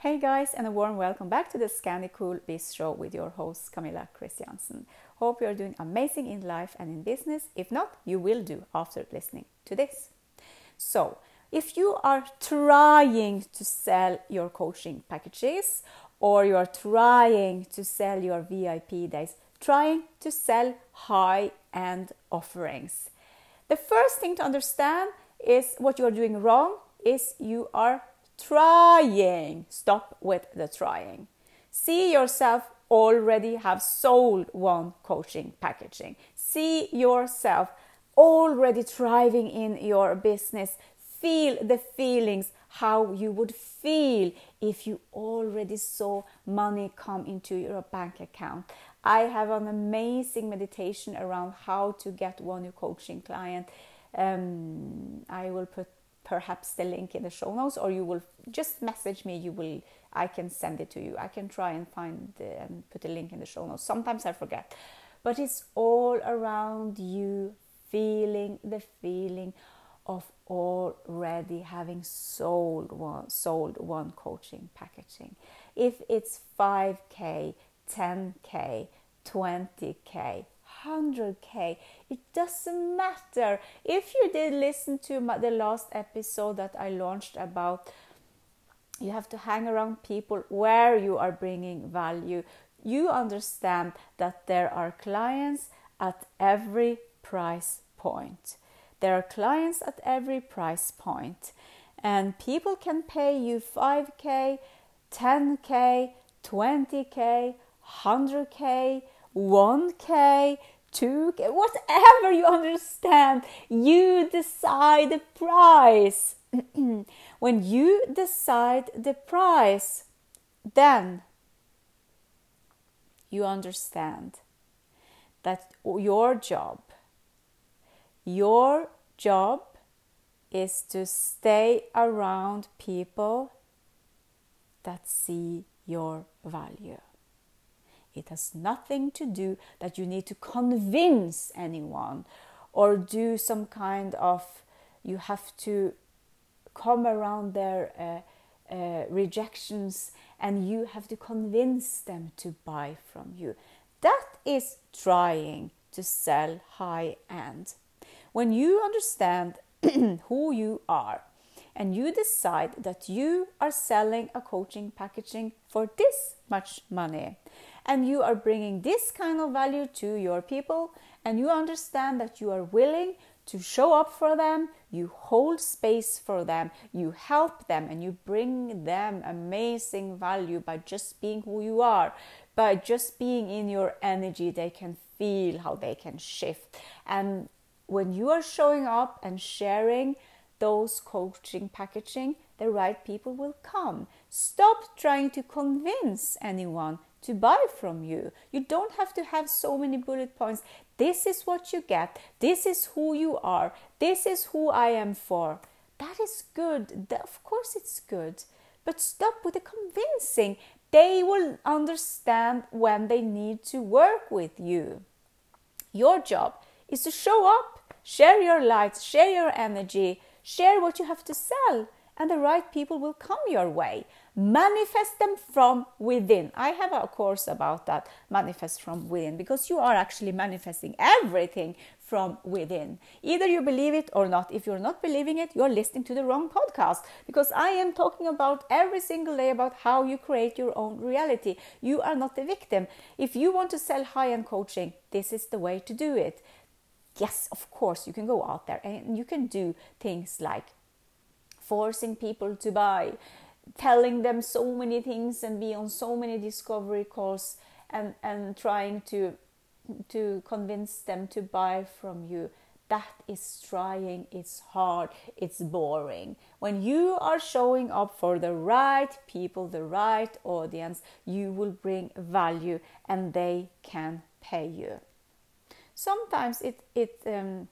Hey guys, and a warm welcome back to the Scandy Cool Bistro with your host Camilla Kristiansen. Hope you're doing amazing in life and in business. If not, you will do after listening to this. So, if you are trying to sell your coaching packages or you are trying to sell your VIP days, trying to sell high end offerings, the first thing to understand is what you are doing wrong is you are trying. Stop with the trying. See yourself already have sold one coaching packaging. See yourself already thriving in your business. Feel the feelings how you would feel if you already saw money come into your bank account. I have an amazing meditation around how to get one new coaching client. Um, I will put perhaps the link in the show notes or you will just message me you will i can send it to you. I can try and find the, and put a link in the show notes. Sometimes i forget. But it's all around you feeling the feeling of already having sold one sold one coaching packaging. If it's 5k 10k 20k 100k it doesn't matter. If you did listen to my, the last episode that i launched about you have to hang around people where you are bringing value. You understand that there are clients at every price point. There are clients at every price point. And people can pay you 5k 10k 20k 100k 1k 2k whatever you understand you decide the price. When you decide the price then you understand that your job your job is to stay around people that see your value it has nothing to do that you need to convince anyone or do some kind of, you have to come around their uh, uh, rejections and you have to convince them to buy from you. That is trying to sell high end. When you understand who you are and you decide that you are selling a coaching packaging for this much money and you are bringing this kind of value to your people and you understand that you are willing to show up for them, you hold space for them, you help them, and you bring them amazing value by just being who you are. By just being in your energy, they can feel how they can shift. And when you are showing up and sharing those coaching packaging, the right people will come. Stop trying to convince anyone to buy from you. You don't have to have so many bullet points. This is what you get. This is who you are. This is who I am for. That is good. Of course, it's good. But stop with the convincing. They will understand when they need to work with you. Your job is to show up, share your lights, share your energy, share what you have to sell, and the right people will come your way manifest them from within. I have a course about that, manifest from within, because you are actually manifesting everything from within. Either you believe it or not. If you're not believing it, you're listening to the wrong podcast because I am talking about every single day about how you create your own reality. You are not the victim. If you want to sell high end coaching, this is the way to do it. Yes, of course, you can go out there and you can do things like forcing people to buy telling them so many things and be on so many discovery calls and and trying to to convince them to buy from you. That is trying. It's hard. It's boring. When you are showing up for the right people the right audience you will bring value and they can pay you. Sometimes it it um,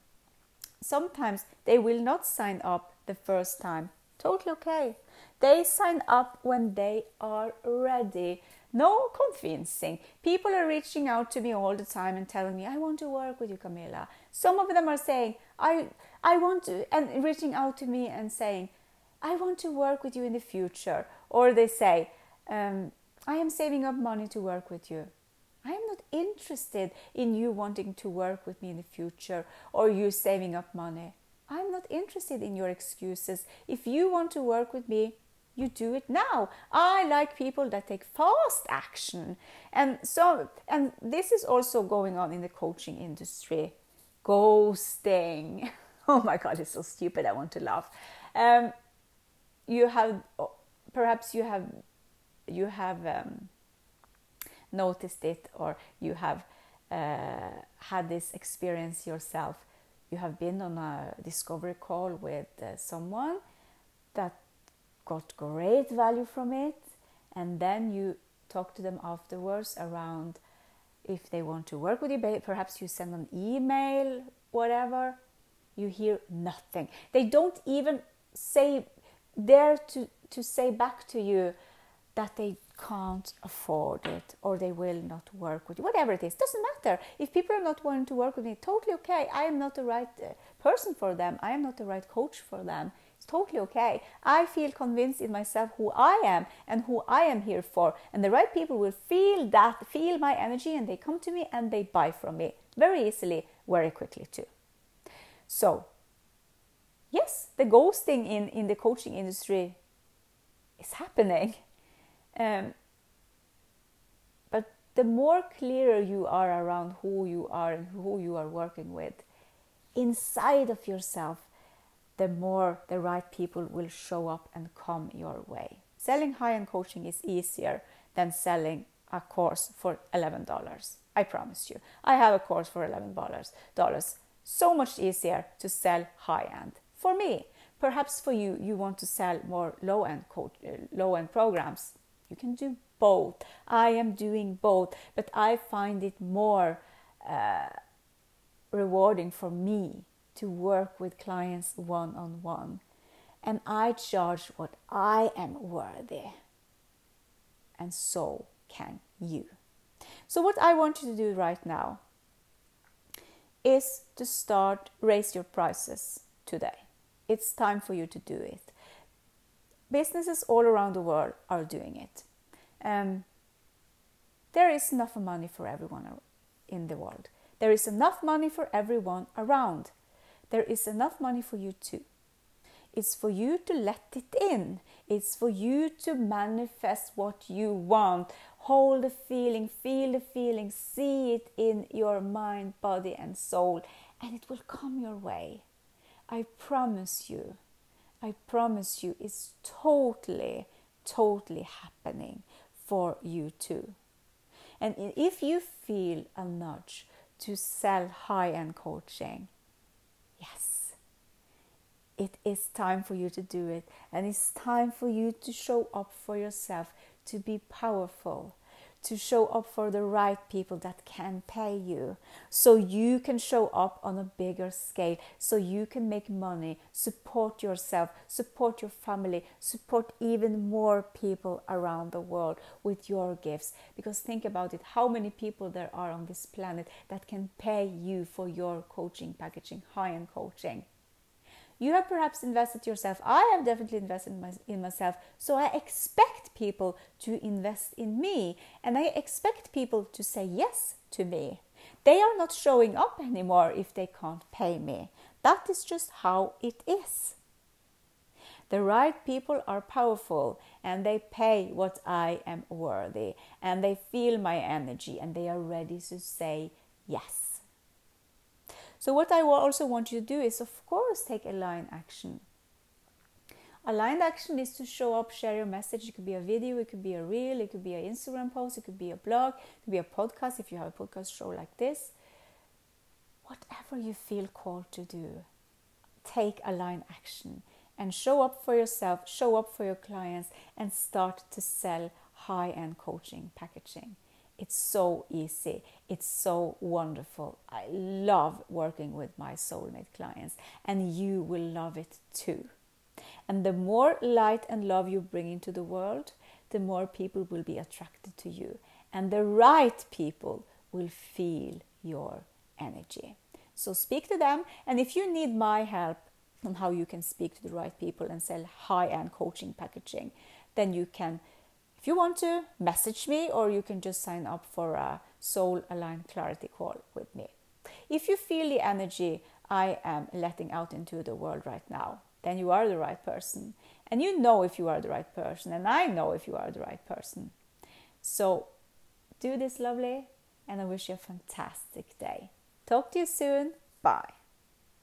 sometimes they will not sign up the first time totally okay they sign up when they are ready. No convincing. People are reaching out to me all the time and telling me, I want to work with you, Camilla. Some of them are saying, I, I want to, and reaching out to me and saying, I want to work with you in the future. Or they say, um, I am saving up money to work with you. I am not interested in you wanting to work with me in the future or you saving up money. I'm not interested in your excuses. If you want to work with me, you do it now. I like people that take fast action. And so and this is also going on in the coaching industry. Ghosting. Oh my god, it's so stupid. I want to laugh. Um, you have perhaps you have you have um, noticed it or you have uh, had this experience yourself. You have been on a discovery call with uh, someone that got great value from it, and then you talk to them afterwards around if they want to work with you. Perhaps you send an email, whatever. You hear nothing. They don't even say dare to, to say back to you that they can't afford it or they will not work with you whatever it is doesn't matter. If people are not wanting to work with me totally okay. I am not the right uh, person for them. I am not the right coach for them. It's totally okay. I feel convinced in myself who i am and who i am here for. And the right people will feel that feel my energy and they come to me and they buy from me very easily very quickly too. So yes the ghosting in in the coaching industry is happening um, but the more clearer you are around who you are and who you are working with inside of yourself, the more the right people will show up and come your way. Selling high end coaching is easier than selling a course for $11. I promise you. I have a course for $11. So much easier to sell high end for me. Perhaps for you, you want to sell more low end coach, uh, low end programs. You can do both. I am doing both, but I find it more uh, rewarding for me to work with clients one on one. And I charge what I am worthy. And so can you. So, what I want you to do right now is to start raise your prices today. It's time for you to do it businesses all around the world are doing it. Um, there is enough money for everyone in the world. There is enough money for everyone around. There is enough money for you too. It's for you to let it in. It's for you to manifest what you want. Hold the feeling, feel the feeling, see it in your mind, body, and soul, and it will come your way. I promise you. I promise you, it's totally, totally happening for you too. And if you feel a nudge to sell high end coaching, yes, it is time for you to do it. And it's time for you to show up for yourself, to be powerful, to show up for the right people that can pay you. So you can show up on a bigger scale. So you can make money. Support yourself. Support your family. Support even more people around the world with your gifts. Because think about it. How many people there are on this planet that can pay you for your coaching packaging high end coaching you have perhaps invested yourself. I have definitely invested in, my, in, myself. So I expect people to invest in me and I expect people to say yes to me. They are not showing up anymore if they can't pay me. That is just how it is. The right people are powerful and they pay what I am worthy and they feel my energy and they are ready to say yes. So, what I also want you to do is, of course, take aligned action. Aligned action is to show up, share your message. It could be a video, it could be a reel, it could be an Instagram post, it could be a blog, it could be a podcast if you have a podcast show like this. Whatever you feel called to do, take aligned action and show up for yourself, show up for your clients, and start to sell high end coaching packaging. It's so easy. It's so wonderful. I love working with my soulmate clients, and you will love it too. And the more light and love you bring into the world, the more people will be attracted to you. And the right people will feel your energy. So speak to them. And if you need my help, on how you can speak to the right people and sell high end coaching packaging, then you can, if you want to, message me or you can just sign up for a soul aligned clarity call with me. If you feel the energy I am letting out into the world right now, then you are the right person. And you know if you are the right person, and I know if you are the right person. So do this lovely, and I wish you a fantastic day. Talk to you soon. Bye.